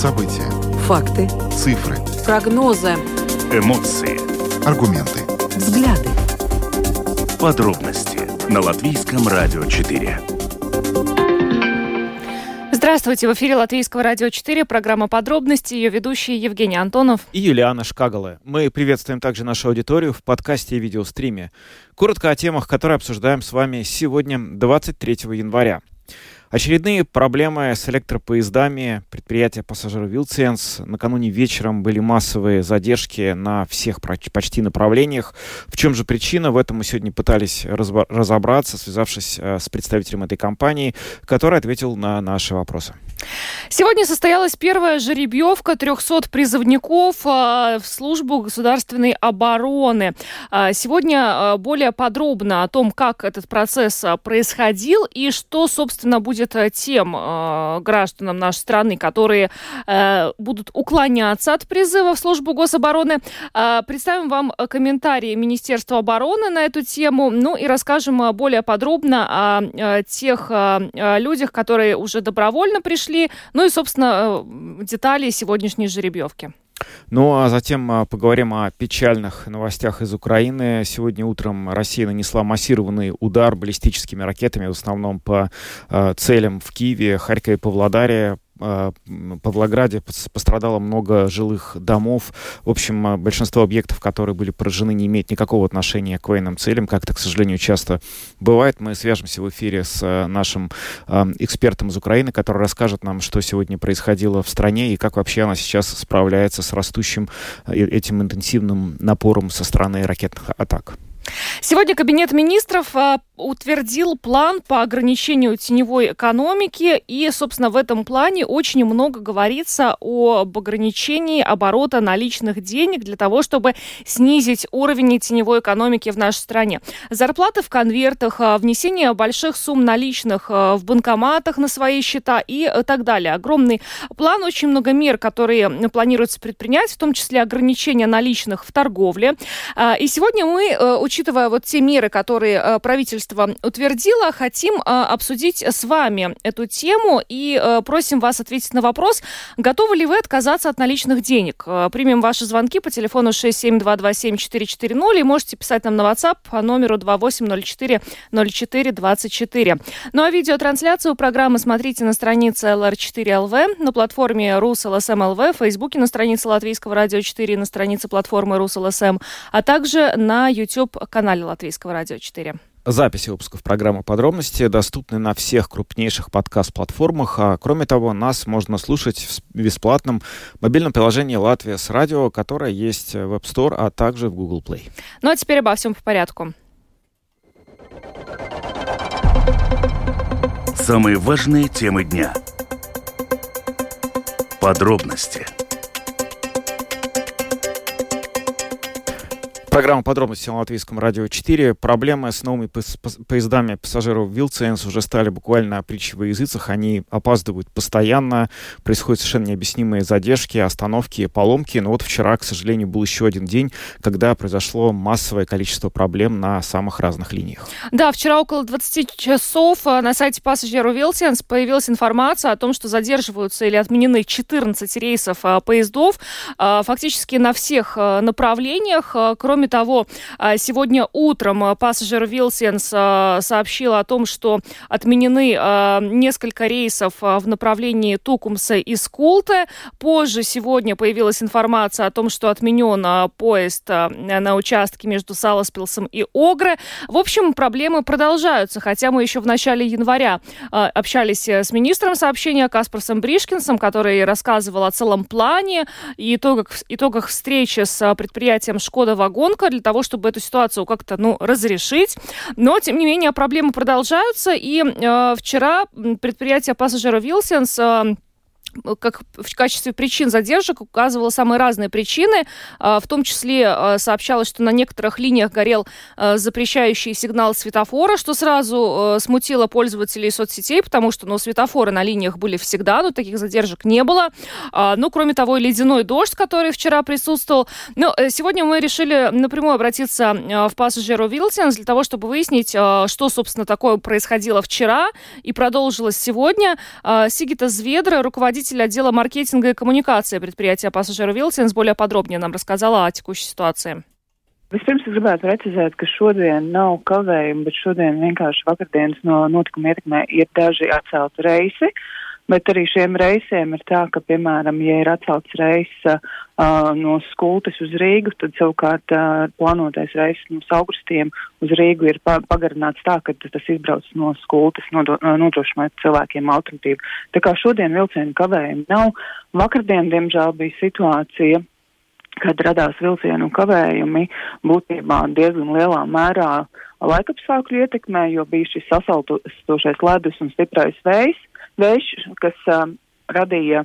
События. Факты. Цифры. Прогнозы. Эмоции. Аргументы. Взгляды. Подробности на Латвийском радио 4. Здравствуйте, в эфире Латвийского радио 4, программа «Подробности», ее ведущие Евгений Антонов и Юлиана Шкагала. Мы приветствуем также нашу аудиторию в подкасте и видеостриме. Коротко о темах, которые обсуждаем с вами сегодня, 23 января. Очередные проблемы с электропоездами. Предприятия пассажиров Вилценс. Накануне вечером были массовые задержки на всех почти направлениях. В чем же причина? В этом мы сегодня пытались разобраться, связавшись э, с представителем этой компании, который ответил на наши вопросы. Сегодня состоялась первая жеребьевка 300 призывников а, в службу государственной обороны. А, сегодня а, более подробно о том, как этот процесс происходил и что, собственно, будет тем гражданам нашей страны, которые будут уклоняться от призыва в службу гособороны. Представим вам комментарии Министерства обороны на эту тему, ну и расскажем более подробно о тех людях, которые уже добровольно пришли, ну и, собственно, э, детали сегодняшней жеребьевки. Ну а затем а, поговорим о печальных новостях из Украины. Сегодня утром Россия нанесла массированный удар баллистическими ракетами, в основном по э, целям в Киеве, Харькове Павлодаре. А, Павлограде пострадало много жилых домов. В общем, а, большинство объектов, которые были поражены, не имеют никакого отношения к военным целям, как это, к сожалению, часто бывает. Мы свяжемся в эфире с а, нашим экспертом из Украины, который расскажет нам, что сегодня происходило в стране и как вообще она сейчас справляется с растущим этим интенсивным напором со стороны ракетных атак. Сегодня Кабинет министров а, утвердил план по ограничению теневой экономики, и, собственно, в этом плане очень много говорится об ограничении оборота наличных денег для того, чтобы снизить уровень теневой экономики в нашей стране. Зарплаты в конвертах, а, внесение больших сумм наличных а, в банкоматах на свои счета и так далее. Огромный план, очень много мер, которые планируется предпринять, в том числе ограничение наличных в торговле. И сегодня мы, учитывая вот те меры, которые э, правительство утвердило, хотим э, обсудить с вами эту тему и э, просим вас ответить на вопрос, готовы ли вы отказаться от наличных денег. Примем ваши звонки по телефону 67227-440 и можете писать нам на WhatsApp по номеру 2804 04 24. Ну а видеотрансляцию программы смотрите на странице LR4LV, на платформе RusLSM.LV, в Фейсбуке на странице Латвийского радио 4, на странице платформы RusLSM, а также на YouTube-канале канале Латвийского радио 4. Записи выпусков программы «Подробности» доступны на всех крупнейших подкаст-платформах, а кроме того, нас можно слушать в бесплатном мобильном приложении «Латвия с радио», которое есть в App Store, а также в Google Play. Ну а теперь обо всем по порядку. Самые важные темы дня. Подробности – Программа подробности на Латвийском радио 4. Проблемы с новыми поездами пассажиров Вилценс уже стали буквально притчей во языцах. Они опаздывают постоянно, происходят совершенно необъяснимые задержки, остановки, поломки. Но вот вчера, к сожалению, был еще один день, когда произошло массовое количество проблем на самых разных линиях. Да, вчера около 20 часов э, на сайте пассажиров Вилценс появилась информация о том, что задерживаются или отменены 14 рейсов э, поездов э, фактически на всех направлениях, кроме Кроме того, а, сегодня утром а, пассажир Вилсенс а, сообщил о том, что отменены несколько рейсов в направлении Тукумса и Скулте. Позже сегодня появилась информация о том, что отменен поезд на участке между Саласпилсом и Огре. В общем, проблемы продолжаются, хотя мы еще в начале января общались с министром сообщения Каспарсом Бришкинсом, который рассказывал о целом плане и итогах, итогах встречи с предприятием «Шкода Вагон», гонка для того, чтобы эту ситуацию как-то, ну, разрешить. Но, тем не менее, проблемы продолжаются. И э, вчера предприятие пассажира Вилсенс э, как в качестве причин задержек указывала самые разные причины. А, в том числе а, сообщалось, что на некоторых линиях горел а, запрещающий сигнал светофора, что сразу смутило пользователей соцсетей, потому что ну, светофоры на линиях были всегда, но таких задержек не было. Ну, кроме того, и ледяной дождь, который вчера присутствовал. Но э, сегодня мы решили напрямую обратиться в пассажиру Вилсенс для того, чтобы выяснить, что, собственно, такое происходило вчера и продолжилось сегодня. Сигита Зведра, руководитель руководитель отдела маркетинга и коммуникации предприятия «Пассажиру Вилсенс» более подробнее нам рассказала о текущей ситуации. Vispirms es gribētu precizēt, ka šodien nav kavējumu, bet šodien vienkārši vakardienas no notikuma ietekmē ir daži atcelti reisi. Bet arī šiem reisiem ir tā, ka, piemēram, ja ir atcelts reis uh, no Skultes uz Rīgu, tad savukārt uh, plānotais reis no Saugrustiem uz Rīgu ir pa pagarināts tā, ka tas izbrauc no Skultes, nodo, nodrošinot cilvēkiem alternatīvu. Tā kā šodien vilcienu kavējumu nav. Vakardien, diemžēl, bija situācija, kad radās vilcienu kavējumi būtībā diezgan lielā mērā laikapstākļu ietekmē, jo bija šis sasaltošais ledus un stiprais vējs, vējš, kas um, radīja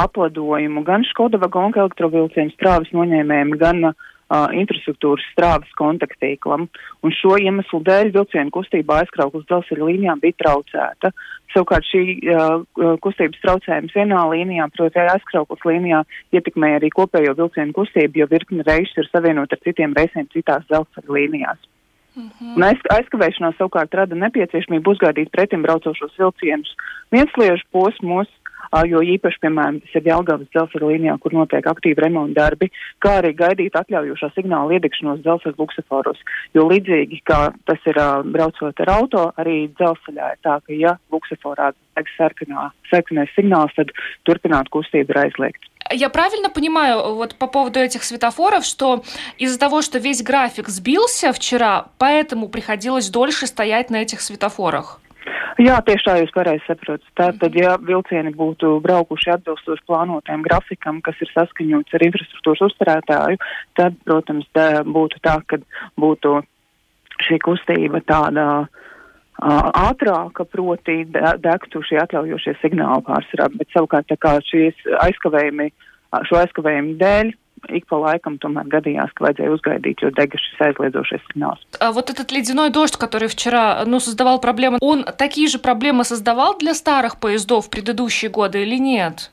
apladojumu gan Škoda vagonu elektrovilcienu strāvis noņēmējiem, gan uh, uh, infrastruktūras strāvas kontaktīklam, un šo iemeslu dēļ vilcienu kustība aizkrauklas dzelzceļa līnijām bija traucēta. Savukārt šī uh, kustības traucējums vienā līnijā, proti aizkrauklas līnijā, ietekmēja arī kopējo vilcienu kustību, jo virkni reisus ir savienot ar citiem reisiem citās dzelzceļa līnijās. Mm -hmm. Aiz, aizkavēšanās savukārt rada nepieciešamību uzgaidīt pretim braucošos vilcienus viensliežu posmos, jo īpaši, piemēram, tas ir Jelgavas dzelzceļa līnijā, kur notiek aktīvi remonta darbi, kā arī gaidīt atļaujošā signāla iedegšanos dzelzceļa luksuforos. Jo līdzīgi kā tas ir braucot ar auto, arī dzelzceļā ir tā, ka ja luksuforā degs sarkanais signāls, tad turpināt kustību ir aizliegts. Я правильно понимаю вот по поводу этих светофоров, что из-за того, что весь график сбился вчера, поэтому приходилось дольше стоять на этих светофорах? Jā, tieši tā jūs pareizi saprotat. Tātad, ja vilcieni būtu braukuši atbilstoši plānotajam grafikam, kas ir saskaņots ar infrastruktūras uzturētāju, tad, protams, tā būtu tā, ka būtu šī kustība tāda ātrāka, proti degtu šie atļaujošie signāli pārsvarā, bet savukārt tā kā šīs aizkavējumi, šo aizkavējumu dēļ ik pa laikam tomēr gadījās, ka jo dega šis aizliedzošais сигнал. А вот этот ледяной дождь, который вчера ну, создавал проблемы, он такие же проблемы создавал для старых поездов в предыдущие годы или нет?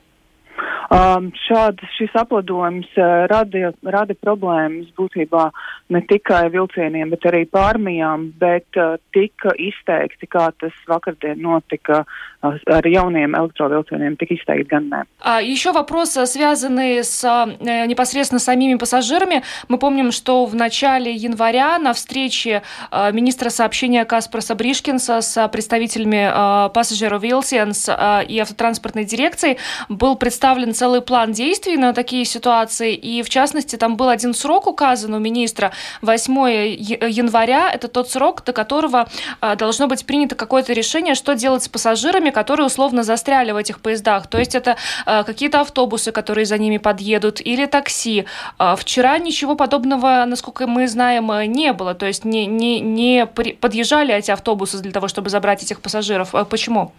Um, šāds šis aplidojums uh, rada, rada problēmas būtībā ne tikai vilcieniem, bet arī pārmijām, bet uh, tika izteikti, kā tas vakardien notika uh, ar jauniem elektrovilcieniem, tika izteikti gan ne. А еще вопрос, связанный с э, непосредственно самими пассажирами. Мы помним, что в начале января на встрече э, министра сообщения Каспара Бришкинса с представителями э, пассажиров Вилсенс и автотранспортной дирекции был представлен целый план действий на такие ситуации, и в частности там был один срок указан у министра, 8 января, это тот срок, до которого а, должно быть принято какое-то решение, что делать с пассажирами, которые условно застряли в этих поездах. То есть это а, какие-то автобусы, которые за ними подъедут, или такси. А, вчера ничего подобного, насколько мы знаем, не было. То есть не, не, не подъезжали эти автобусы для того, чтобы забрать этих пассажиров. Почему?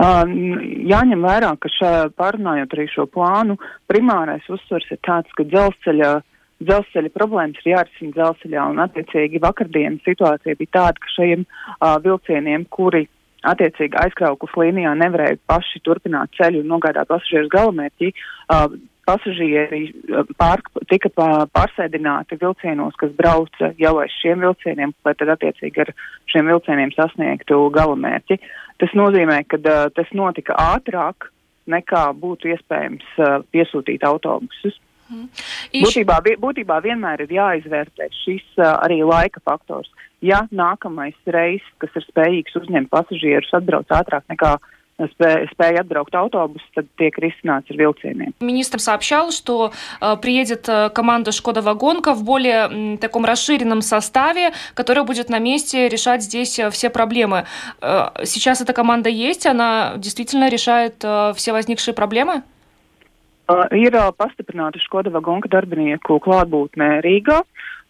Uh, jāņem vērā, ka šajā pārunājot arī šo plānu, primārais uzsvers ir tāds, ka dzelzceļa, dzelzceļa problēmas ir jārisina dzelzceļā, un attiecīgi vakardienas situācija bija tāda, ka šajiem uh, vilcieniem, kuri attiecīgi aizkrauklas līnijā nevarēja paši turpināt ceļu un nogādāt pasažierus galamērķi, uh, pasažieri pār, tika pārsēdināti vilcienos, kas brauca jau aiz šiem vilcieniem, lai tad attiecīgi ar šiem vilcieniem sasniegtu galamērķi. Tas nozīmē, ka uh, tas notika ātrāk nekā būtu iespējams uh, piesūtīt autobusus. Mm. Būtībā, būtībā vienmēr ir jāizvērtē šis uh, arī laika faktors. Ja nākamais reis, kas ir spējīgs uzņemt pasažierus, atbrauc ātrāk nekā uh, спея отbraukt автобус, tad tiek risināts ar vilcieniem. Министр сообщал, что э, приедет э, команда «Шкода Вагонка» в более э, таком расширенном составе, которая будет на месте решать здесь э, все проблемы. Э, сейчас эта команда есть, она действительно решает э, все возникшие проблемы? Ir pastiprināta Škoda Vagonka darbinieku klātbūtne Rīgā.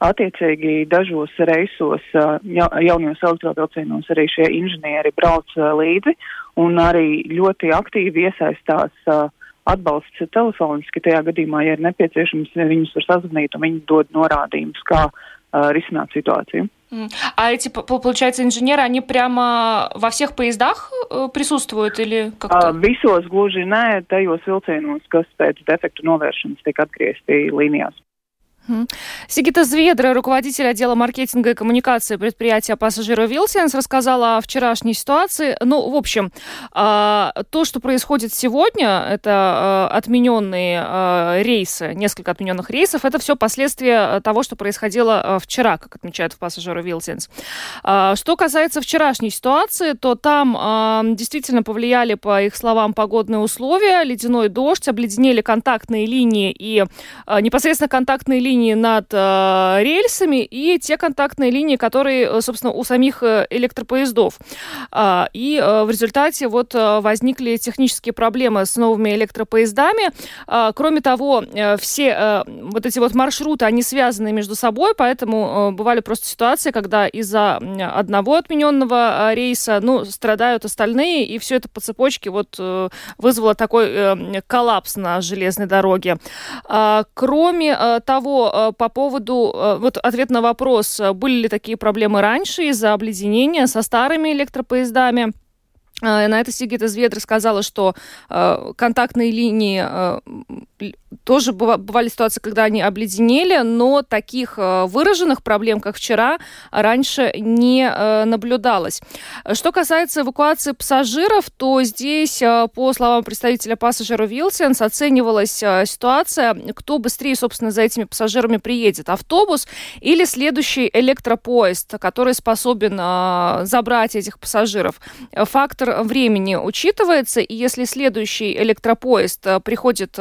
Attiecīgi dažos reisos ja, jaunajos elektrovilcienos arī šie inženieri brauc līdzi un arī ļoti aktīvi iesaistās uh, atbalsts telefoniski. Tajā gadījumā, ja ir nepieciešams, viņus var sazvanīt un viņi dod norādījumus, kā uh, risināt ситуацию. А эти, получается, инженеры, они прямо во всех поездах э, присутствуют или как-то? Visos gluži nē, tajos vilcienos, kas pēc defektu novēršanas tiek atgriezti līnijās. Сигита Зведра, руководитель отдела маркетинга и коммуникации предприятия пассажира Вилсенс, рассказала о вчерашней ситуации. Ну, в общем, а, то, что происходит сегодня, это а, отмененные а, рейсы, несколько отмененных рейсов, это все последствия того, что происходило вчера, как отмечают в пассажиру Вилсенс. Что касается вчерашней ситуации, то там действительно повлияли, по их словам, погодные условия, ледяной дождь, обледенели контактные линии и непосредственно контактные линии линии над э, рельсами и те контактные линии, которые, э, собственно, у самих э, электропоездов. Э, и э, в результате вот э, возникли технические проблемы с новыми электропоездами. Э, кроме того, э, все э, вот эти вот маршруты, они связаны между собой, поэтому э, бывали просто ситуации, когда из-за одного отмененного рейса, ну, страдают остальные, и все это по цепочке вот вызвало такой коллапс на железной дороге. Э, кроме того, Э, по поводу, э, вот ответ на вопрос, э, были ли такие проблемы раньше из-за обледенения со старыми электропоездами. На это Сигита Зведр сказала, что э, контактные линии э, тоже бывали ситуации, когда они обледенели, но таких э, выраженных проблем, как вчера, раньше не э, наблюдалось. Что касается эвакуации пассажиров, то здесь, э, по словам представителя пассажира Вилсенс, оценивалась ситуация, кто быстрее, собственно, за этими пассажирами приедет. Автобус или следующий электропоезд, который способен забрать этих пассажиров. Фактор времени учитывается, и если следующий электропоезд приходит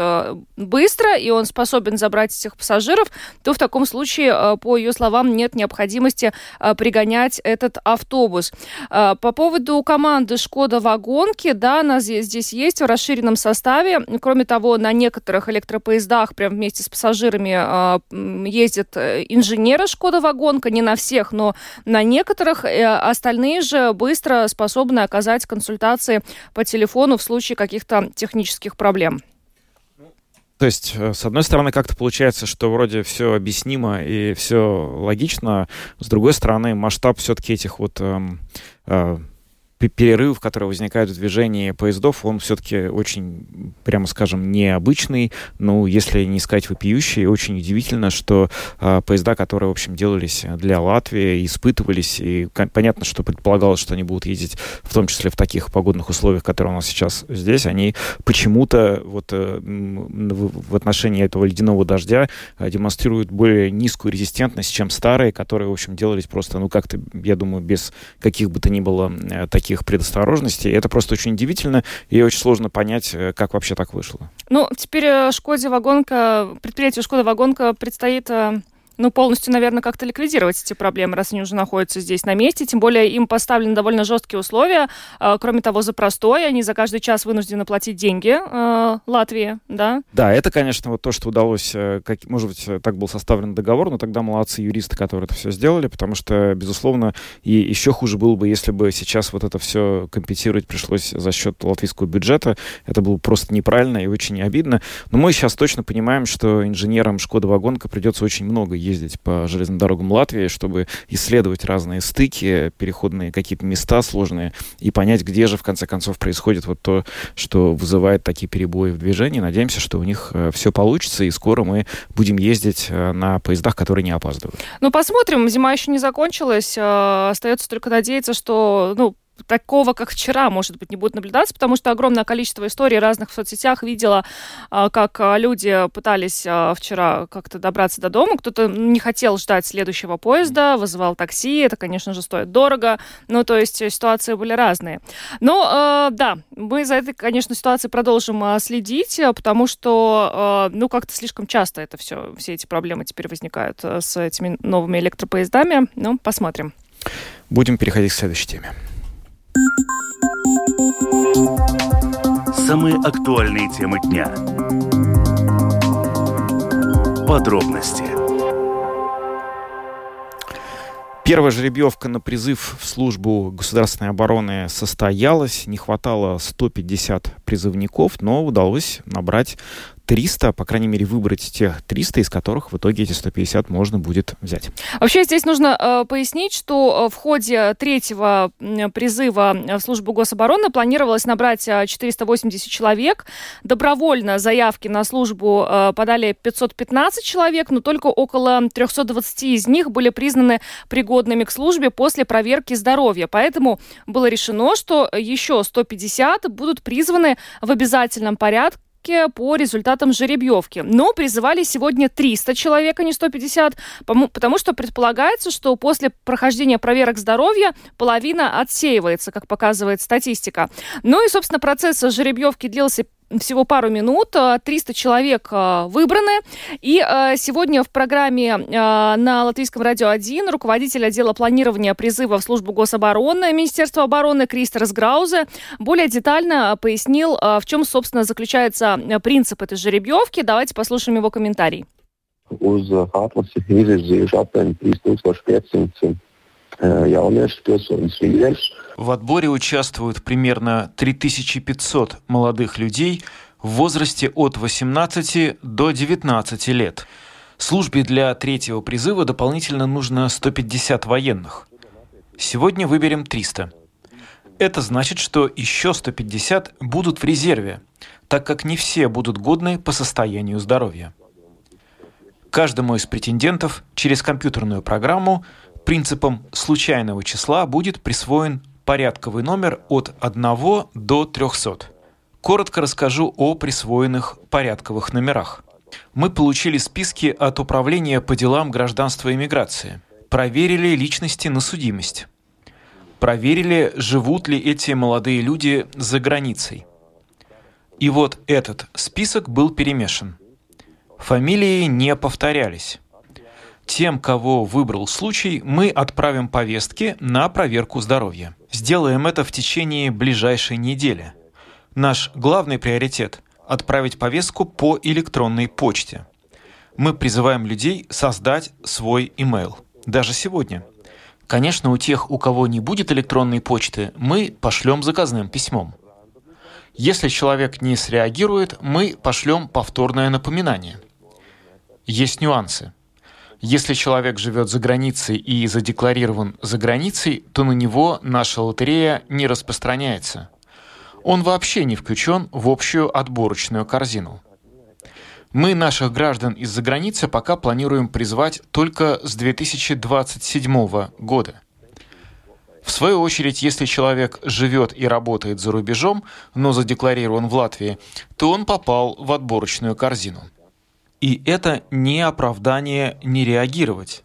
быстро, быстро, и он способен забрать этих пассажиров, то в таком случае, э, по ее словам, нет необходимости э, пригонять этот автобус. Э, по поводу команды «Шкода Вагонки», да, она здесь есть в расширенном составе. Кроме того, на некоторых электропоездах прям вместе с пассажирами ездят инженеры «Шкода Вагонка», не на всех, но на некоторых. Остальные же быстро способны оказать консультации по телефону в случае каких-то технических проблем. То есть, э, с одной стороны, как-то получается, что вроде все объяснимо и все логично, с другой стороны, масштаб все-таки этих вот э, э, перерыв, который возникает в движении поездов, он все-таки очень, прямо скажем, необычный. Ну, если не сказать вопиющий, очень удивительно, что э, поезда, которые, в общем, делались для Латвии, испытывались, и понятно, что предполагалось, что они будут ездить в том числе в таких погодных условиях, которые у нас сейчас здесь, они почему-то вот э, в отношении этого ледяного дождя э, демонстрируют более низкую резистентность, чем старые, которые, в общем, делались просто, ну, как-то, я думаю, без каких бы то ни было э, таких таких предосторожностей. Это просто очень удивительно, и очень сложно понять, э, как вообще так вышло. Ну, теперь э, Шкоде Вагонка, предприятию Шкода Вагонка предстоит э, ну, полностью, наверное, как-то ликвидировать эти проблемы, раз они уже находятся здесь на месте. Тем более им поставлены довольно жесткие условия. А, кроме того, за простой они за каждый час вынуждены платить деньги э, Латвии, да? Да, это, конечно, вот то, что удалось, э, как, может быть, так был составлен договор, но тогда молодцы юристы, которые это все сделали, потому что, безусловно, и еще хуже было бы, если бы сейчас вот это все компенсировать пришлось за счет латвийского бюджета. Это было просто неправильно и очень обидно. Но мы сейчас точно понимаем, что инженерам Шкода Вагонка придется очень много ездить по железным дорогам Латвии, чтобы исследовать разные стыки, переходные какие-то места сложные и понять, где же в конце концов происходит вот то, что вызывает такие перебои в движении. Надеемся, что у них э, все получится, и скоро мы будем ездить э, на поездах, которые не опаздывают. Ну, посмотрим. Зима еще не закончилась. Э, остается только надеяться, что ну, такого, как вчера, может быть, не будет наблюдаться, потому что огромное количество историй разных в соцсетях видела, а, как а, люди пытались а, вчера как-то добраться до дома, кто-то не хотел ждать следующего поезда, вызывал такси, это, конечно же, стоит дорого, ну, то есть ситуации были разные. Но, да, мы за этой, конечно, ситуацией продолжим следить, потому что, ну, как-то слишком часто это все, все эти проблемы теперь возникают с этими новыми электропоездами, ну, посмотрим. Будем переходить к следующей теме. Самые актуальные темы дня. Подробности. Первая жеребьевка на призыв в службу государственной обороны состоялась. Не хватало 150 призывников, но удалось набрать 300, по крайней мере, выбрать тех 300, из которых в итоге эти 150 можно будет взять. Вообще здесь нужно э, пояснить, что э, в ходе третьего призыва в службу гособороны планировалось набрать 480 э, человек. Добровольно заявки на службу э, подали 515 человек, но только около 320 из них были признаны пригодными к службе после проверки здоровья. Поэтому было решено, что еще 150 будут призваны в обязательном порядке по результатам жеребьевки. Но призывали сегодня 300 человек, а не 150, потому что предполагается, что после прохождения проверок здоровья половина отсеивается, как показывает статистика. Ну и, собственно, процесс жеребьевки длился всего пару минут. 300 э, человек э, выбраны. И э, сегодня в программе на Латвийском радио 1 руководитель отдела планирования призыва в службу гособороны Министерства обороны Кристерс Граузе более детально пояснил, в чем, собственно, заключается принцип этой жеребьевки. Давайте послушаем его комментарий. Uz atlasi izvirzījuši aptuveni 3500 vīriešus. В отборе участвуют примерно 3500 молодых людей в возрасте от 18 до 19 лет. Службе для третьего призыва дополнительно нужно 150 военных. Сегодня выберем 300. Это значит, что еще 150 будут в резерве, так как не все будут годны по состоянию здоровья. Каждому из претендентов через компьютерную программу принципом случайного числа будет присвоен порядковый номер от 1 до 300. Коротко расскажу о присвоенных порядковых номерах. Мы получили списки от Управления по делам гражданства и миграции. Проверили личности на судимость. Проверили, живут ли эти молодые люди за границей. И вот этот список был перемешан. Фамилии не повторялись. Тем, кого выбрал случай, мы отправим повестки на проверку здоровья. Сделаем это в течение ближайшей недели. Наш главный приоритет – отправить повестку по электронной почте. Мы призываем людей создать свой email. Даже сегодня. Конечно, у тех, у кого не будет электронной почты, мы пошлем заказным письмом. Если человек не среагирует, мы пошлем повторное напоминание. Есть нюансы – если человек живет за границей и задекларирован за границей, то на него наша лотерея не распространяется. Он вообще не включен в общую отборочную корзину. Мы наших граждан из-за границы пока планируем призвать только с 2027 года. В свою очередь, если человек живет и работает за рубежом, но задекларирован в Латвии, то он попал в отборочную корзину – и это не оправдание не реагировать.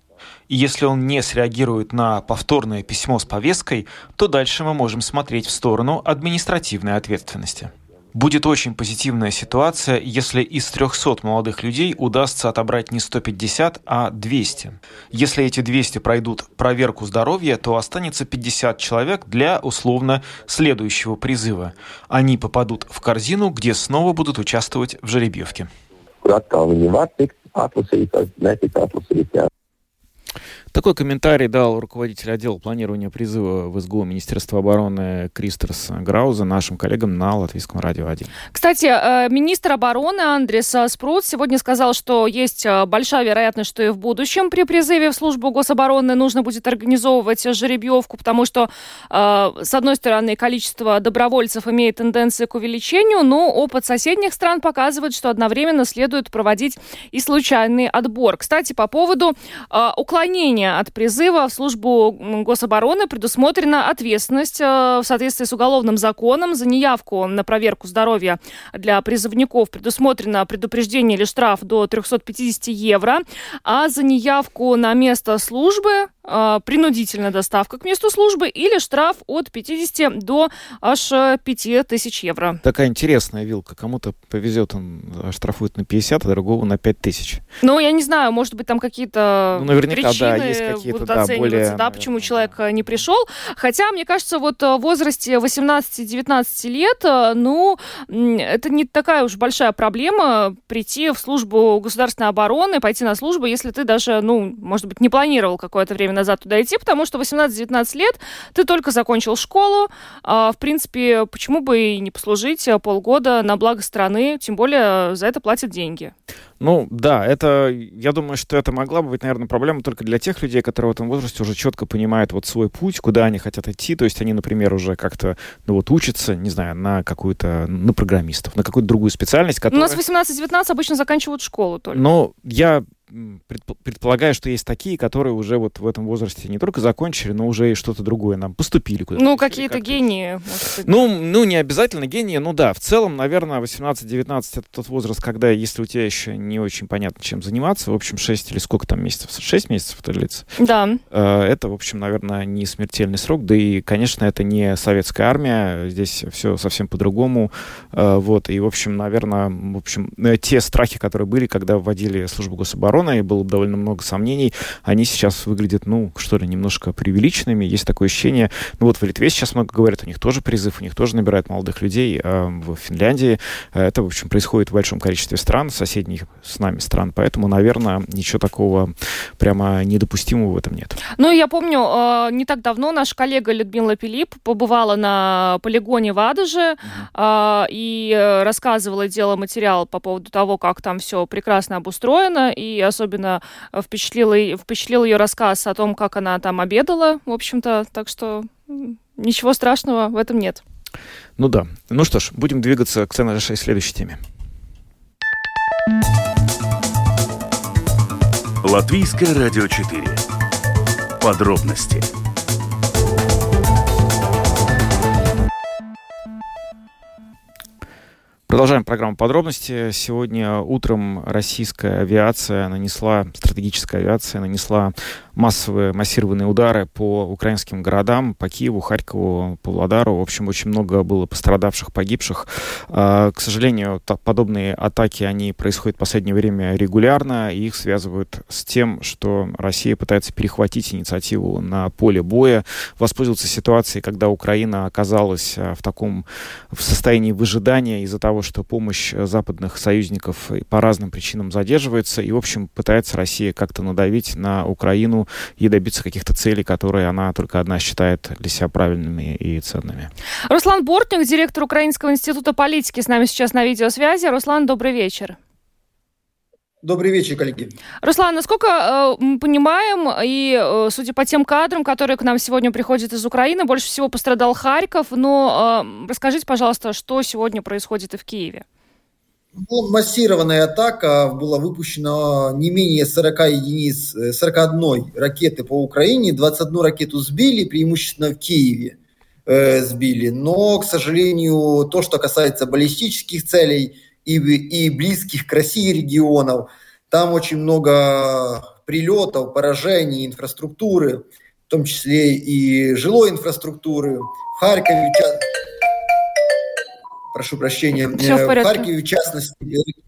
Если он не среагирует на повторное письмо с повесткой, то дальше мы можем смотреть в сторону административной ответственности. Будет очень позитивная ситуация, если из 300 молодых людей удастся отобрать не 150, а 200. Если эти 200 пройдут проверку здоровья, то останется 50 человек для условно следующего призыва. Они попадут в корзину, где снова будут участвовать в жеребьевке kur atkal viņi var tikt atlasīti, vai netikt atlasīti. Такой комментарий дал руководитель отдела планирования призыва в СГУ Министерства обороны Кристерс Грауза нашим коллегам на Латвийском радио 1. Кстати, э, министр обороны Андрес Спрут сегодня сказал, что есть э, большая вероятность, что и в будущем при призыве в службу гособороны нужно будет организовывать жеребьевку, потому что, э, с одной стороны, количество добровольцев имеет тенденции к увеличению, но опыт соседних стран показывает, что одновременно следует проводить и случайный отбор. Кстати, по поводу уклонения уклонения от призыва в службу гособороны предусмотрена ответственность э, в соответствии с уголовным законом. За неявку на проверку здоровья для призывников предусмотрено предупреждение или штраф до 350 евро, а за неявку на место службы принудительная доставка к месту службы или штраф от 50 до аж 5000 евро. Такая интересная вилка. Кому-то повезет, он штрафует на 50, а другого на 5000. Ну, я не знаю, может быть, там какие-то ну, наверняка, причины да, есть будут да, оцениваться, более, да, почему человек э, не пришел. Хотя, мне кажется, вот э, в возрасте 18-19 лет, э, ну, это не такая уж большая проблема прийти в службу государственной обороны, пойти на службу, если ты даже, ну, может быть, не планировал какое-то время назад туда идти, потому что 18-19 лет ты только закончил школу. А, в принципе, почему бы и не послужить полгода на благо страны, тем более за это платят деньги. Ну, да, это, я думаю, что это могла бы быть, наверное, проблема только для тех людей, которые в этом возрасте уже четко понимают вот свой путь, куда они хотят идти. То есть они, например, уже как-то, ну вот, учатся, не знаю, на какую-то, на программистов, на какую-то другую специальность, которая... У нас 18-19 обычно заканчивают школу только. Но я предполагаю, что есть такие, которые уже вот в этом возрасте не только закончили, но уже и что-то другое нам поступили куда-то. Ну, какие-то как гении, Ну, ну, не обязательно гении, ну да, в целом, наверное, 18-19 это тот возраст, когда, если у тебя еще не очень понятно, чем заниматься, в общем, 6 или сколько там месяцев, 6 месяцев это длится? Да. Э, это, в общем, наверное, не смертельный срок, да и, конечно, это не советская армия, здесь все совсем по-другому, э, вот, и, в общем, наверное, в общем, э, те страхи, которые были, когда вводили службу гособороны, обороны, и было довольно много сомнений, они сейчас выглядят, ну, что ли, немножко преувеличенными. Есть такое ощущение, ну вот в Литве сейчас много говорят, у них тоже призыв, у них тоже набирают молодых людей. А в Финляндии это, в общем, происходит в большом количестве стран, соседних с нами стран, поэтому, наверное, ничего такого прямо недопустимого в этом нет. Ну, я помню, э, не так давно наш коллега Людмила Пилип побывала на полигоне в Адаже mm-hmm. и рассказывала, делала материал по поводу того, как там все прекрасно обустроено, и особенно э, впечатлил, впечатлил ее рассказ о том, как она там обедала, в общем-то, так что ничего страшного в этом нет. Ну да. Ну что ж, будем двигаться к нашей следующей теме. Латвийское радио 4. Подробности Продолжаем программу подробности. Сегодня утром российская авиация нанесла, стратегическая авиация нанесла массовые массированные удары по украинским городам, по Киеву, Харькову, Павлодару. В общем, очень много было пострадавших, погибших. А, к сожалению, подобные атаки, они происходят в последнее время регулярно, и их связывают с тем, что Россия пытается перехватить инициативу на поле боя, воспользоваться ситуацией, когда Украина оказалась а, в таком в состоянии выжидания из-за того, что помощь западных союзников по разным причинам задерживается, и, в общем, пытается Россия как-то надавить на Украину и добиться каких-то целей, которые она только одна считает для себя правильными и ценными. Руслан Бортник, директор Украинского института политики, с нами сейчас на видеосвязи. Руслан, добрый вечер. Добрый вечер, коллеги. Руслан, насколько э, мы понимаем, и э, судя по тем кадрам, которые к нам сегодня приходят из Украины, больше всего пострадал Харьков. Но э, расскажите, пожалуйста, что сегодня происходит и в Киеве? Ну, массированная атака была выпущена не менее 40 единиц, 41 э, ракеты по Украине, 21 ракету сбили, преимущественно в Киеве э, сбили. Но, к сожалению, то, что касается баллистических целей и, и близких к России регионов, там очень много прилетов, поражений инфраструктуры, в том числе и жилой инфраструктуры. В Харькове прошу прощения, Все в, э, в Харькове, в частности,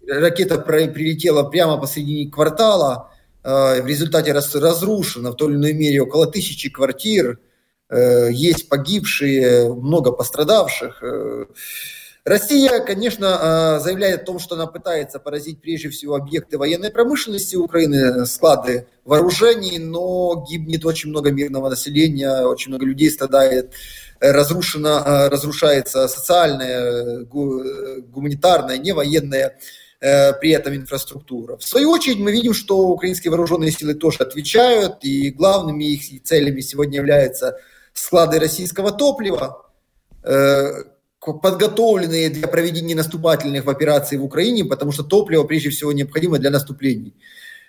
ракета прилетела прямо посредине квартала, э, в результате разрушено в той или иной мере около тысячи квартир, э, есть погибшие, много пострадавших. Россия, конечно, заявляет о том, что она пытается поразить прежде всего объекты военной промышленности Украины, склады вооружений, но гибнет очень много мирного населения, очень много людей страдает разрушена, э, разрушается социальная, гуманитарная, не военная э, при этом инфраструктура. В свою очередь мы видим, что украинские вооруженные силы тоже отвечают, и главными их целями сегодня являются склады российского топлива, э, подготовленные для проведения наступательных операций в Украине, потому что топливо прежде всего необходимо для наступлений.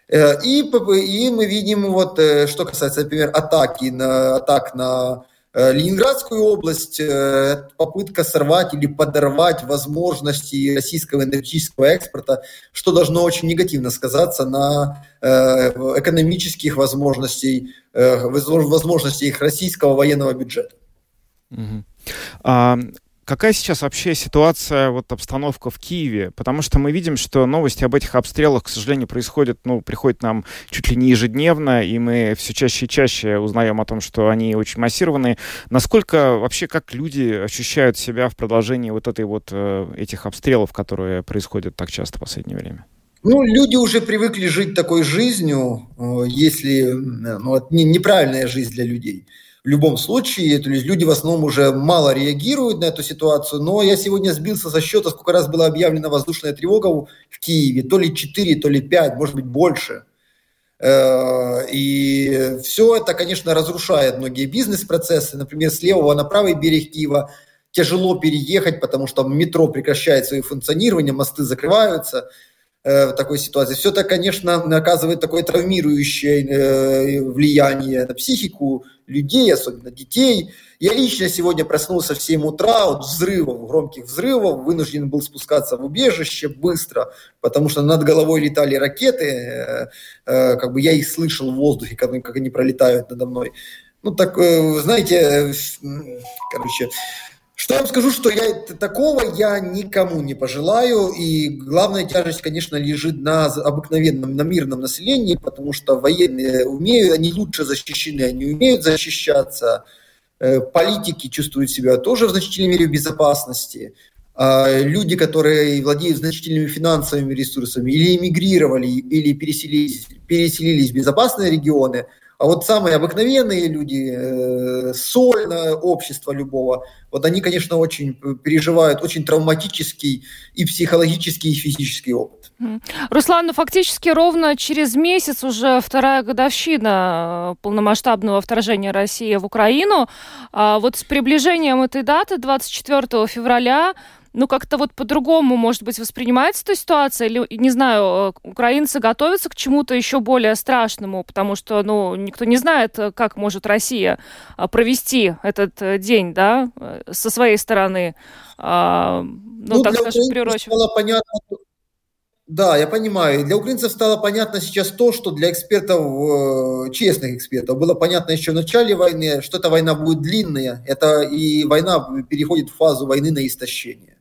И, и мы видим, вот, что касается, например, атаки на, атак на Э, Ленинградскую область, э, попытка сорвать или подорвать возможности российского энергетического экспорта, что должно очень негативно сказаться на э, экономических возможностей, возможностях российского военного бюджета. Угу. А, Какая сейчас вообще ситуация, вот обстановка в Киеве? Потому что мы видим, что новости об этих обстрелах, к сожалению, происходят, ну, приходят нам чуть ли не ежедневно, и мы все чаще и чаще узнаем о том, что они очень массированные. Насколько вообще, как люди ощущают себя в продолжении вот этой вот, э, этих обстрелов, которые происходят так часто в последнее время? Ну, люди уже привыкли жить такой жизнью, э, если ну, неправильная жизнь для людей. В любом случае, то есть люди в основном уже мало реагируют на эту ситуацию, но я сегодня сбился со счета, сколько раз была объявлена воздушная тревога в Киеве, то ли 4, то ли 5, может быть больше. Э, и все это, конечно, разрушает многие бизнес-процессы. Например, с левого на правый берег Киева тяжело переехать, потому что метро прекращает свое функционирование, мосты закрываются – в такой ситуации. Все это, конечно, оказывает такое травмирующее э, влияние на психику людей, особенно детей. Я лично сегодня проснулся в 7 утра от взрывов, громких взрывов, вынужден был спускаться в убежище быстро, потому что над головой летали ракеты, э, как бы я их слышал в воздухе, как они пролетают надо мной. Ну, так, знаете, короче, что я вам скажу, что я такого я никому не пожелаю, и главная тяжесть, конечно, лежит на обыкновенном, на мирном населении, потому что военные умеют, они лучше защищены, они умеют защищаться, э, политики чувствуют себя тоже в значительной мере в безопасности, а люди, которые владеют значительными финансовыми ресурсами, или эмигрировали, или переселились, переселились в безопасные регионы – а вот самые обыкновенные люди, э, сольное общество любого, вот они, конечно, очень переживают очень травматический и психологический, и физический опыт. Руслан, ну фактически ровно через месяц уже вторая годовщина э, полномасштабного вторжения России в Украину. А вот с приближением этой даты, 24 февраля, ну, как-то вот по-другому, может быть, воспринимается эта ситуация? Или, не знаю, э, украинцы готовятся к чему-то еще более страшному, потому что, ну, никто не знает, э, как может Россия а, провести этот э, день, да, со своей стороны. А, ну, ну так скажем, приурочивать. Стало понятно, да, я понимаю. Для украинцев стало понятно сейчас то, что для экспертов, честных экспертов, было понятно еще в начале войны, что эта война будет длинная. Это и война переходит в фазу войны на истощение.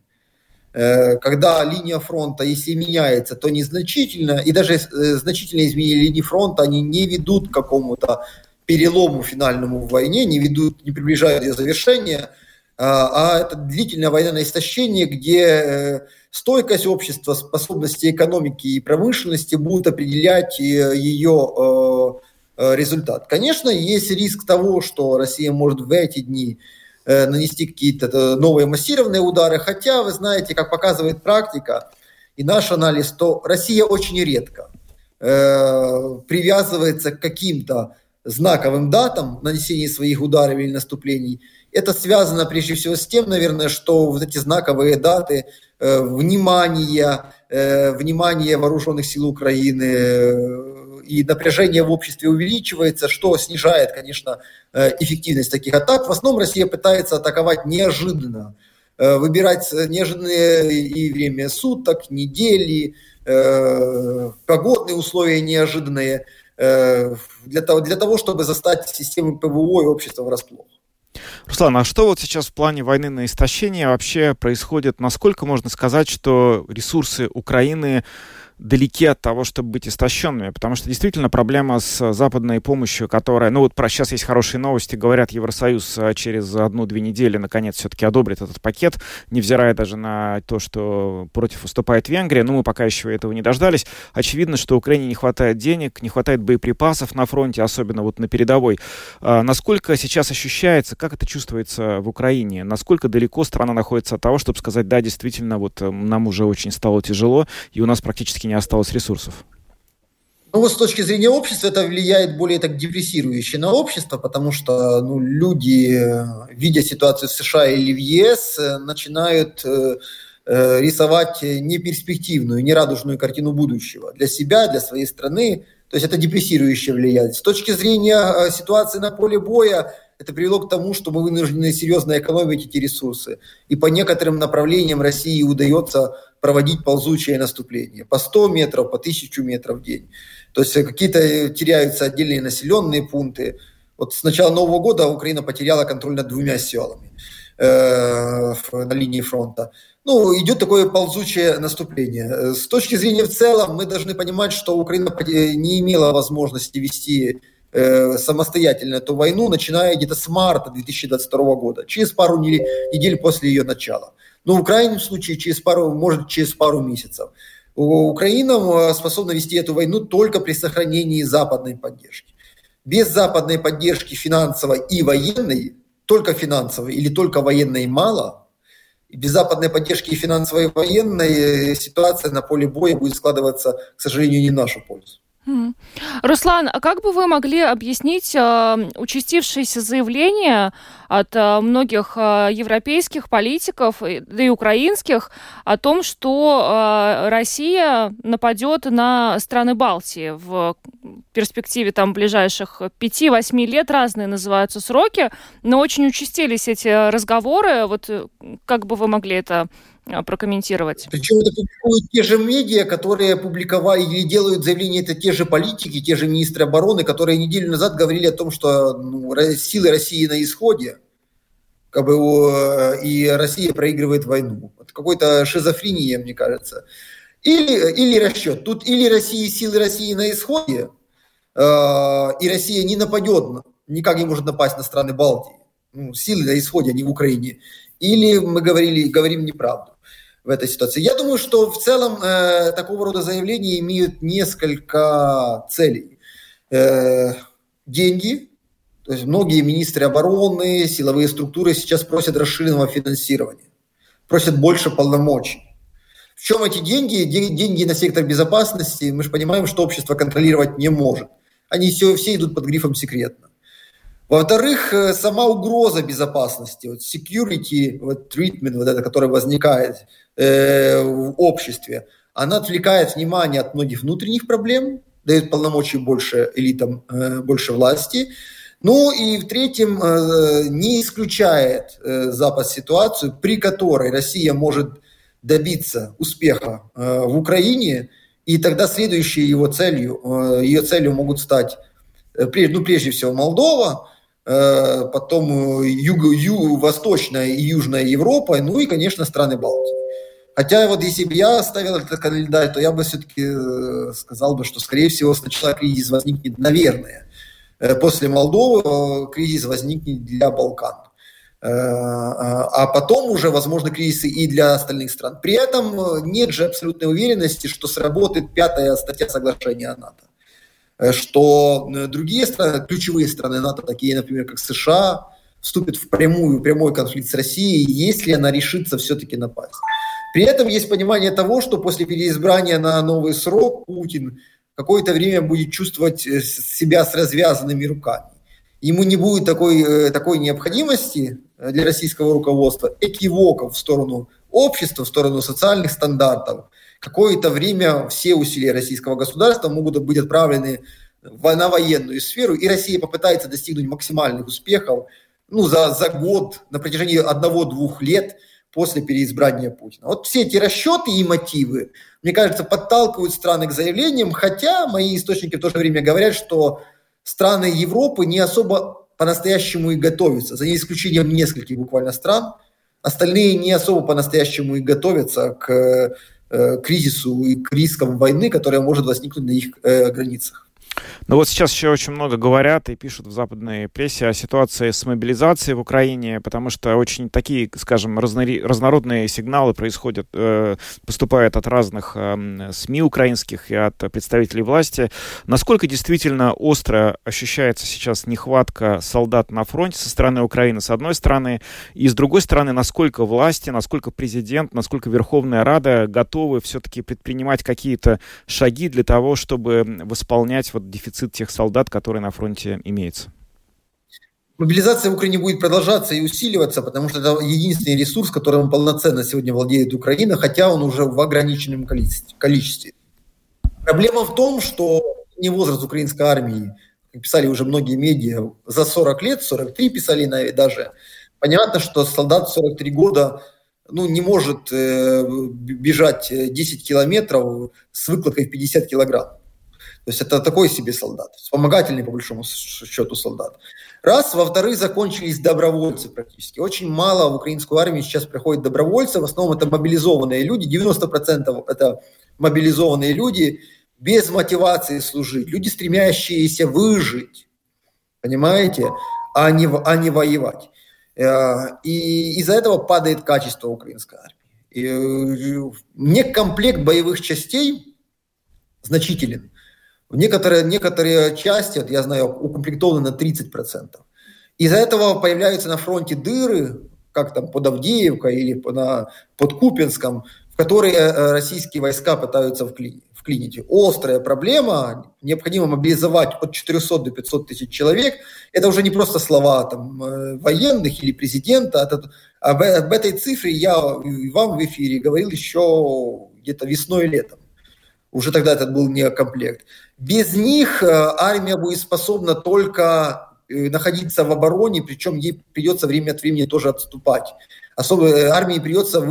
Э, когда линия фронта, если меняется, то незначительно, и даже э, значительные изменения линии фронта, они не ведут к какому-то перелому финальному в войне, не ведут, не приближают ее завершения, а, а это длительная война на истощение, где э, стойкость общества, способности экономики и промышленности будут определять ее результат. Конечно, есть риск того, что Россия может в эти дни нанести какие-то э, новые массированные удары. Хотя, вы знаете, как показывает практика и наш анализ, то Россия очень редко э, привязывается к каким-то знаковым датам нанесения своих ударов или наступлений. Это связано прежде всего с тем, наверное, что вот эти знаковые даты э, внимания, э, внимание вооруженных сил Украины, э, и напряжение в обществе увеличивается, что снижает, конечно, эффективность таких атак. В основном Россия пытается атаковать неожиданно, выбирать неожиданные и время суток, недели, погодные условия неожиданные, для того, для того, чтобы застать систему ПВО и общество врасплох. Руслан, а что вот сейчас в плане войны на истощение вообще происходит? Насколько можно сказать, что ресурсы Украины далеки от того, чтобы быть истощенными, потому что действительно проблема с западной помощью, которая, ну вот про сейчас есть хорошие новости, говорят, Евросоюз а, через одну-две недели наконец все-таки одобрит этот пакет, невзирая даже на то, что против выступает Венгрия, но мы пока еще этого не дождались. Очевидно, что Украине не хватает денег, не хватает боеприпасов на фронте, особенно вот на передовой. А насколько сейчас ощущается, как это чувствуется в Украине, насколько далеко страна находится от того, чтобы сказать, да, действительно, вот э, нам уже очень стало тяжело, и у нас практически не осталось ресурсов? Ну, с точки зрения общества это влияет более так депрессирующе на общество, потому что ну, люди, видя ситуацию в США или в ЕС, начинают э, э, рисовать неперспективную, нерадужную картину будущего для себя, для своей страны. То есть это депрессирующе влияет. С точки зрения э, ситуации на поле боя, это привело к тому, что мы вынуждены серьезно экономить эти ресурсы. И по некоторым направлениям России удается проводить ползучее наступление. По 100 метров, по 1000 метров в день. То есть какие-то теряются отдельные населенные пункты. Вот с начала Нового года Украина потеряла контроль над двумя селами э, на линии фронта. Ну, идет такое ползучее наступление. С точки зрения в целом, мы должны понимать, что Украина не имела возможности вести э, самостоятельно эту войну, начиная где-то с марта 2022 года, через пару недель после ее начала. Ну, в крайнем случае, через пару, может, через пару месяцев. Украина способна вести эту войну только при сохранении западной поддержки. Без западной поддержки финансовой и военной, только финансовой или только военной мало, без западной поддержки и финансовой и военной ситуация на поле боя будет складываться, к сожалению, не в нашу пользу. Руслан, а как бы вы могли объяснить э, участившиеся заявления от э, многих э, европейских политиков, да и украинских, о том, что э, Россия нападет на страны Балтии в перспективе там ближайших 5-8 лет, разные называются сроки, но очень участились эти разговоры. Вот э, как бы вы могли это прокомментировать. Причем это публикуют те же медиа, которые публиковали или делают заявления, это те же политики, те же министры обороны, которые неделю назад говорили о том, что ну, силы России на исходе, как бы, и Россия проигрывает войну. Это какой-то шизофрения, мне кажется. Или, или расчет. Тут или Россия, силы России на исходе, э, и Россия не нападет, никак не может напасть на страны Балтии. Ну, силы на исходе, а не в Украине. Или мы говорили, говорим неправду в этой ситуации. Я думаю, что в целом э, такого рода заявления имеют несколько целей. Э, деньги, то есть многие министры обороны, силовые структуры сейчас просят расширенного финансирования, просят больше полномочий. В чем эти деньги? Деньги на сектор безопасности. Мы же понимаем, что общество контролировать не может. Они все, все идут под грифом секретно. Во-вторых, э, сама угроза безопасности, вот security вот treatment, вот это, который возникает э, в обществе, она отвлекает внимание от многих внутренних проблем, дает полномочий больше элитам, э, больше власти. Ну и в-третьем, э, не исключает э, Запад ситуацию, при которой Россия может добиться успеха э, в Украине, и тогда следующей его целью, э, ее целью могут стать, э, ну прежде всего Молдова, потом юго, ю, Восточная и Южная Европа, ну и, конечно, страны Балтии. Хотя вот если бы я ставил этот календарь, то я бы все-таки э, сказал бы, что, скорее всего, сначала кризис возникнет, наверное, э, после Молдовы кризис возникнет для Балкан. А потом уже, возможно, кризисы и для остальных стран. При этом нет же абсолютной уверенности, что сработает пятая статья соглашения НАТО. Э, что э, другие страны, ключевые страны НАТО, такие, например, как США, вступят в прямую, прямой конфликт с Россией, если она решится все-таки напасть. При этом есть понимание того, что после переизбрания на новый срок Путин какое-то время будет чувствовать э, себя с развязанными руками. Ему не будет такой, такой необходимости для российского руководства экивоков в сторону общества, в сторону социальных стандартов, какое-то время все усилия российского государства могут быть отправлены на военную сферу, и Россия попытается достигнуть максимальных успехов ну, за, за год, на протяжении одного-двух лет после переизбрания Путина. Вот все эти расчеты и мотивы, мне кажется, подталкивают страны к заявлениям, хотя мои источники в то же время говорят, что страны Европы не особо по-настоящему и готовятся, за исключением нескольких буквально стран. Остальные не особо по-настоящему и готовятся к кризису и к рискам войны, которая может возникнуть на их э, границах. Ну вот сейчас еще очень много говорят и пишут в западной прессе о ситуации с мобилизацией в Украине, потому что очень такие, скажем, разно- разнородные сигналы происходят, э, поступают от разных э, СМИ украинских и от представителей власти. Насколько действительно остро ощущается сейчас нехватка солдат на фронте со стороны Украины, с одной стороны, и с другой стороны, насколько власти, насколько президент, насколько Верховная Рада готовы все-таки предпринимать какие-то шаги для того, чтобы восполнять вот дефицит тех солдат, которые на фронте имеется? Мобилизация в Украине будет продолжаться и усиливаться, потому что это единственный ресурс, которым полноценно сегодня владеет Украина, хотя он уже в ограниченном количестве. Проблема в том, что не возраст украинской армии, как писали уже многие медиа, за 40 лет, 43 писали даже, понятно, что солдат 43 года ну, не может э, бежать 10 километров с выкладкой в 50 килограмм. То есть это такой себе солдат, вспомогательный по большому счету солдат. Раз, во-вторых, закончились добровольцы практически. Очень мало в украинскую армию сейчас приходят добровольцы, в основном это мобилизованные люди, 90% это мобилизованные люди без мотивации служить, люди, стремящиеся выжить, понимаете, а не, а не воевать. Э, и из-за этого падает качество украинской армии. не комплект боевых частей значителен. Некоторые, некоторые части, вот я знаю, укомплектованы на 30%. Из-за этого появляются на фронте дыры, как там под Авдеевкой или на, под Купинском, в которые э, российские войска пытаются вклинить. Острая проблема, необходимо мобилизовать от 400 до 500 тысяч человек. Это уже не просто слова там, э, военных или президента. Это, об, об этой цифре я вам в эфире говорил еще где-то весной и летом. Уже тогда это был не комплект. Без них э, армия будет способна только находиться в обороне, причем ей придется время от времени тоже отступать. Особо э, армии придется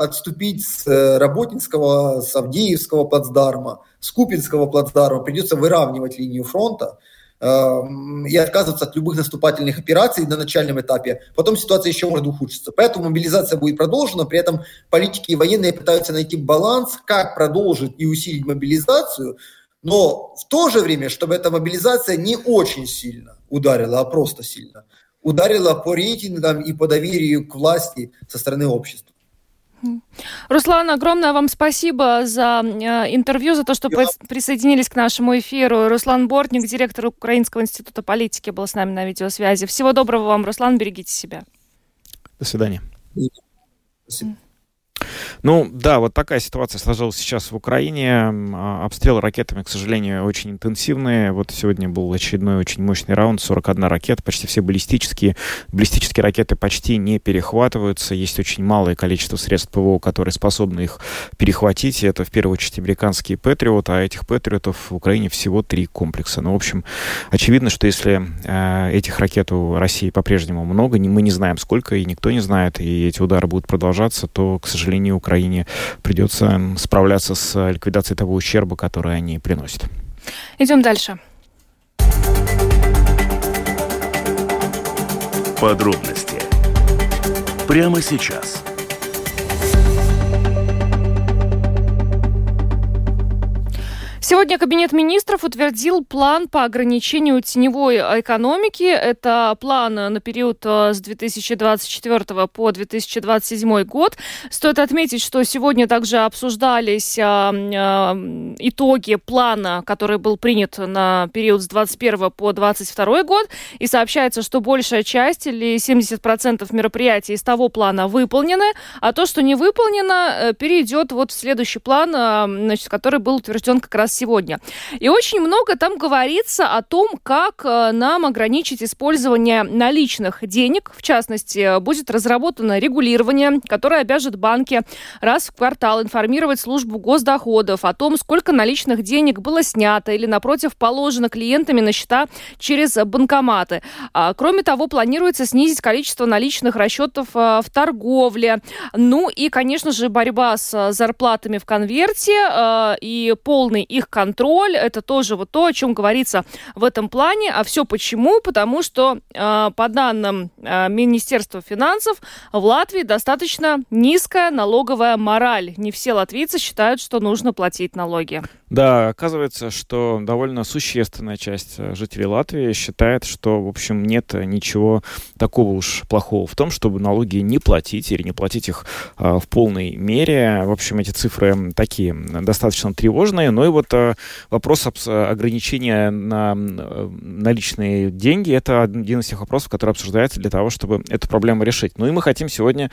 отступить с э, Работинского, с Авдеевского плацдарма, с Купинского плацдарма, придется выравнивать линию фронта. э, и отказываться от любых наступательных операций на начальном этапе. Потом ситуация еще может ухудшиться. Поэтому мобилизация будет продолжена, при этом политики и военные пытаются найти баланс, как продолжить и усилить мобилизацию, но в то же время, чтобы эта мобилизация не очень сильно ударила, а просто сильно – ударила по рейтингам и по доверию к власти со стороны общества. Руслан, огромное вам спасибо за э, интервью, за то, что Я... присоединились к нашему эфиру. Руслан Бортник, директор Украинского института политики, был с нами на видеосвязи. Всего доброго вам, Руслан, берегите себя. До свидания. Спасибо. Ну да, вот такая ситуация сложилась сейчас в Украине. А, обстрелы ракетами, к сожалению, очень интенсивные. Вот сегодня был очередной очень мощный раунд, 41 ракета, почти все баллистические. Баллистические ракеты почти не перехватываются. Есть очень малое количество средств ПВО, которые способны их перехватить. Это в первую очередь американские Патриот, а этих Патриотов в Украине всего три комплекса. Ну, в общем, очевидно, что если э, этих ракет у России по-прежнему много, мы не знаем сколько, и никто не знает, и эти удары будут продолжаться, то, к сожалению, Украине придется справляться с ликвидацией того ущерба, который они приносят. Идем дальше. Подробности прямо сейчас. Сегодня Кабинет министров утвердил план по ограничению теневой экономики. Это план на период э, с 2024 по 2027 год. Стоит отметить, что сегодня также обсуждались а, а, итоги плана, который был принят на период с 2021 по 2022 год. И сообщается, что большая часть или 70% мероприятий из того плана выполнены, а то, что не выполнено, э, перейдет вот в следующий план, значит, который был утвержден как раз сегодня. И очень много там говорится о том, как э, нам ограничить использование наличных денег. В частности, будет разработано регулирование, которое обяжет банки раз в квартал информировать службу госдоходов о том, сколько наличных денег было снято или, напротив, положено клиентами на счета через банкоматы. А, кроме того, планируется снизить количество наличных расчетов э, в торговле. Ну и, конечно же, борьба с зарплатами в конверте э, и полный их контроль. Это тоже вот то, о чем говорится в этом плане. А все почему? Потому что, э, по данным э, Министерства финансов, в Латвии достаточно низкая налоговая мораль. Не все латвийцы считают, что нужно платить налоги. Да, оказывается, что довольно существенная часть э, жителей Латвии считает, что, в общем, нет ничего такого уж плохого в том, чтобы налоги не платить или не платить их а, в полной мере. В общем, эти цифры такие достаточно тревожные. Но и вот а, вопрос ограничения на наличные деньги — это один из тех вопросов, который обсуждается для того, чтобы эту проблему решить. Ну и мы хотим сегодня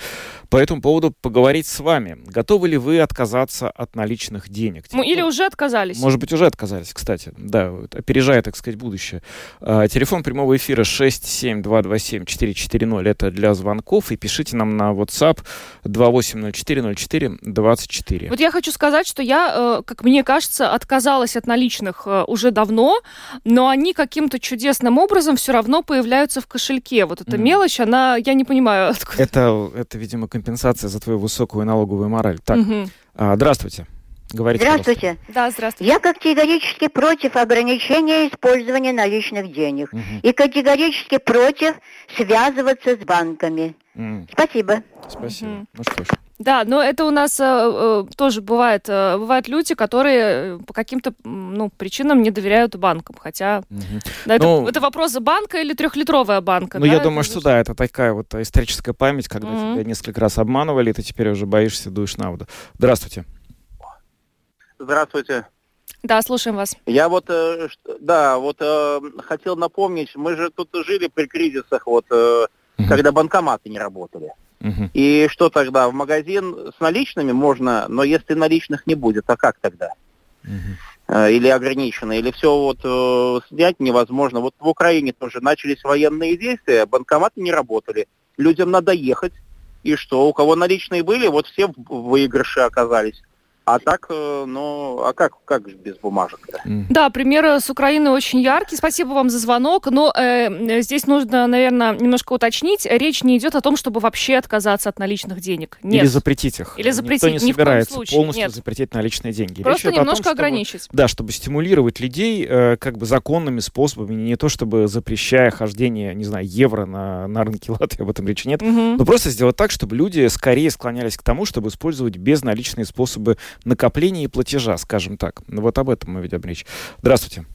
по этому поводу поговорить с вами. Готовы ли вы отказаться от наличных денег? Ну, или уже отказаться отказались. Может быть, уже отказались, кстати. Да, опережая, так сказать, будущее. А, телефон прямого эфира 67227-440. Это для звонков. И пишите нам на WhatsApp 28040424. Вот я хочу сказать, что я, э, как мне кажется, отказалась от наличных э, уже давно, но они каким-то чудесным образом все равно появляются в кошельке. Вот эта mm. мелочь, она, я не понимаю, откуда. Это, это, видимо, компенсация за твою высокую налоговую мораль. Так, mm-hmm. здравствуйте. Говорите, здравствуйте. Пожалуйста. Да, здравствуйте. Я категорически против ограничения использования наличных денег. Угу. И категорически против связываться с банками. Угу. Спасибо. Спасибо. Угу. Ну что ж. Да, но это у нас э, э, тоже бывает. Э, бывают люди, которые э, по каким-то ну, причинам не доверяют банкам. Хотя угу. да, это, ну, это вопрос банка или трехлитровая банка. Ну, да? я думаю, это что да, это такая вот историческая память, когда угу. тебя несколько раз обманывали, и ты теперь уже боишься, дуешь на воду. Здравствуйте. Здравствуйте. Да, слушаем вас. Я вот, э, да, вот э, хотел напомнить, мы же тут жили при кризисах, вот, угу. когда банкоматы не работали. Угу. И что тогда? В магазин с наличными можно, но если наличных не будет, а как тогда? Угу. Или ограничено, или все вот снять невозможно. Вот в Украине тоже начались военные действия, банкоматы не работали. Людям надо ехать. И что, у кого наличные были, вот все в выигрыше оказались. А так, э, ну, а как, как же без бумажек-то? Да, пример с Украины очень яркий. Спасибо вам за звонок. Но э, здесь нужно, наверное, немножко уточнить. Речь не идет о том, чтобы вообще отказаться от наличных денег. Нет. Или запретить их. Или запретить. Никто не Ни собирается полностью Нет. запретить наличные деньги. Просто Речь немножко том, ограничить. Чтобы, да, чтобы стимулировать людей э, как бы законными способами, не то чтобы запрещая хождение, не знаю, евро на, на рынке Латвии, об этом речи нет, угу. но просто сделать так, чтобы люди скорее склонялись к тому, чтобы использовать безналичные способы накопления и платежа, скажем так. Вот об этом мы ведем речь. Здравствуйте.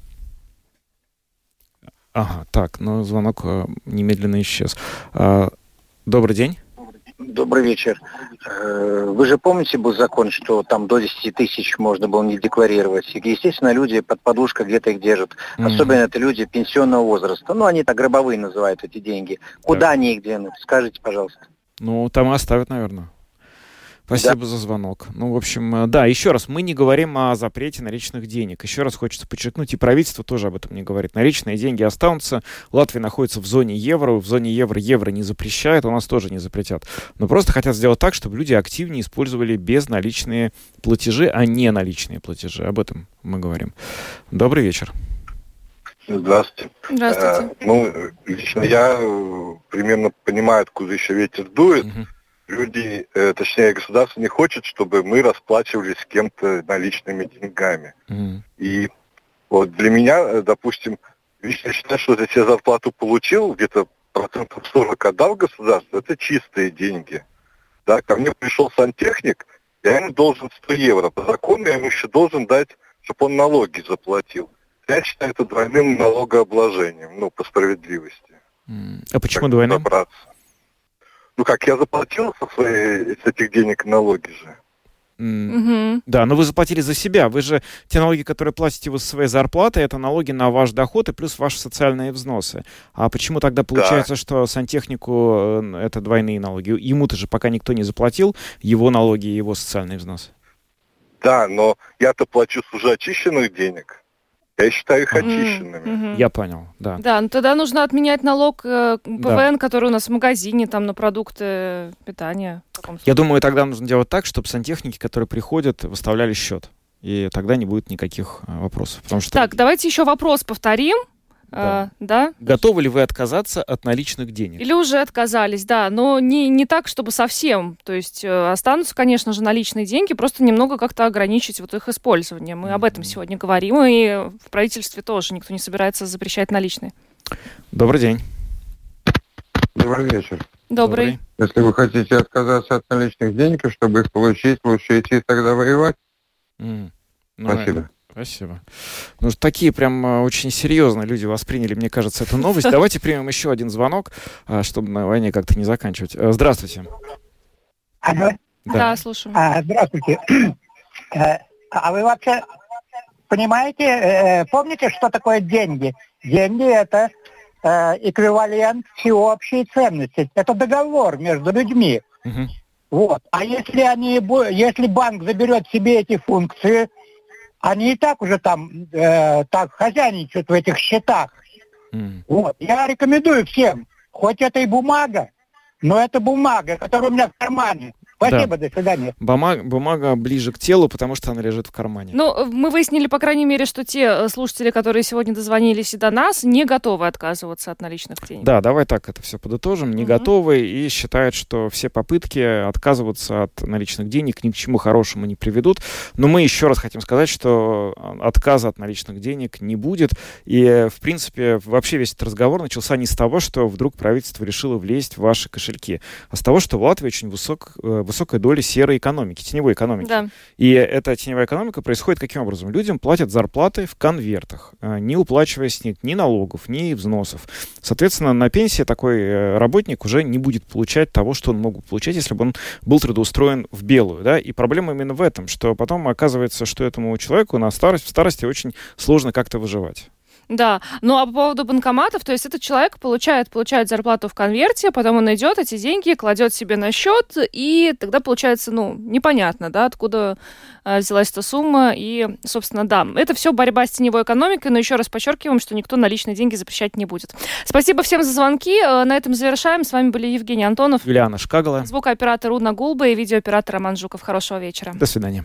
Ага, так, ну звонок э, немедленно исчез. А, добрый день. Добрый вечер. Э, вы же помните был закон, что там до 10 тысяч можно было не декларировать? И, естественно, люди под подушкой где-то их держат. Mm-hmm. Особенно это люди пенсионного возраста. Ну, они так гробовые называют эти деньги. Куда так. они их денут? Скажите, пожалуйста. Ну, там оставят, наверное. Спасибо да. за звонок. Ну, в общем, э, да, еще раз, мы не говорим о запрете наличных денег. Еще раз хочется подчеркнуть, и правительство тоже об этом не говорит. Наличные деньги останутся. Латвия находится в зоне евро. В зоне евро евро не запрещают, у нас тоже не запретят. Но просто хотят сделать так, чтобы люди активнее использовали безналичные платежи, а не наличные платежи. Об этом мы говорим. Добрый вечер. Здравствуйте. Здравствуйте. Э, ну, лично я э, примерно понимаю, откуда еще ветер дует. Угу люди, э, точнее государство не хочет, чтобы мы расплачивались с кем-то наличными деньгами. Mm. И вот для меня, э, допустим, я считаю, что если я зарплату получил, где-то процентов 40 отдал государству, это чистые деньги. Да, ко мне пришел сантехник, я ему должен 100 евро. По закону я ему еще должен дать, чтобы он налоги заплатил. Я считаю это двойным налогообложением, ну, по справедливости. Mm. А почему двойным? Добраться. Ну как, я заплатил со своей, с этих денег налоги же. Mm. Угу. Да, но вы заплатили за себя. Вы же те налоги, которые платите вы со своей зарплаты, это налоги на ваш доход и плюс ваши социальные взносы. А почему тогда получается, да. что сантехнику э, это двойные налоги? Ему-то же пока никто не заплатил его налоги и его социальные взносы. Да, но я-то плачу с уже очищенных денег. Я считаю их очищенными. Mm-hmm. Я понял, да. Да, но ну тогда нужно отменять налог э, ПВН, да. который у нас в магазине, там, на продукты питания. Я думаю, тогда нужно делать так, чтобы сантехники, которые приходят, выставляли счет. И тогда не будет никаких э, вопросов. Потому что... Так, давайте еще вопрос повторим. Да. А, да? Готовы ли вы отказаться от наличных денег? Или уже отказались, да, но не, не так, чтобы совсем. То есть э, останутся, конечно же, наличные деньги, просто немного как-то ограничить вот их использование. Мы mm-hmm. об этом сегодня говорим, и в правительстве тоже никто не собирается запрещать наличные. Добрый день. Добрый вечер. Добрый. Если вы хотите отказаться от наличных денег, чтобы их получить, лучше идти тогда воевать. Mm. Ну, Спасибо. Спасибо. Ну, такие прям а, очень серьезно люди восприняли, мне кажется, эту новость. Давайте примем еще один звонок, а, чтобы на войне как-то не заканчивать. Э, здравствуйте. Алло. Да, да слушаю. А, здравствуйте. Э, а вы вообще понимаете, э, помните, что такое деньги? Деньги – это эквивалент всеобщей ценности. Это договор между людьми. Угу. Вот. А если они, если банк заберет себе эти функции, они и так уже там э, так хозяйничают в этих счетах. Mm. Вот. Я рекомендую всем, хоть это и бумага, но это бумага, которая у меня в кармане. Спасибо, да. до свидания. Бумага, бумага ближе к телу, потому что она лежит в кармане. Ну, мы выяснили, по крайней мере, что те э, слушатели, которые сегодня дозвонились и до нас, не готовы отказываться от наличных денег. Да, давай так это все подытожим. Не угу. готовы и считают, что все попытки отказываться от наличных денег ни к чему хорошему не приведут. Но мы еще раз хотим сказать, что э, отказа от наличных денег не будет. И, в принципе, вообще весь этот разговор начался не с того, что вдруг правительство решило влезть в ваши кошельки, а с того, что в Латвии очень высок, э, высокая доля серой экономики, теневой экономики. Да. И эта теневая экономика происходит каким образом? Людям платят зарплаты в конвертах, э, не уплачивая с них ни налогов, ни взносов. Соответственно, на пенсии такой э, работник уже не будет получать того, что он мог бы получать, если бы он был трудоустроен в белую. Да? И проблема именно в этом, что потом оказывается, что этому человеку на старость, в старости очень сложно как-то выживать. Да, ну а по поводу банкоматов, то есть этот человек получает, получает зарплату в конверте, потом он идет, эти деньги кладет себе на счет, и тогда получается, ну, непонятно, да, откуда э, взялась эта сумма, и, собственно, да, это все борьба с теневой экономикой, но еще раз подчеркиваем, что никто наличные деньги запрещать не будет. Спасибо всем за звонки, э, на этом завершаем. С вами были Евгений Антонов, Юлиана Шкагала, звукооператор Уна Гулба и видеооператор Роман Жуков. Хорошего вечера. До свидания.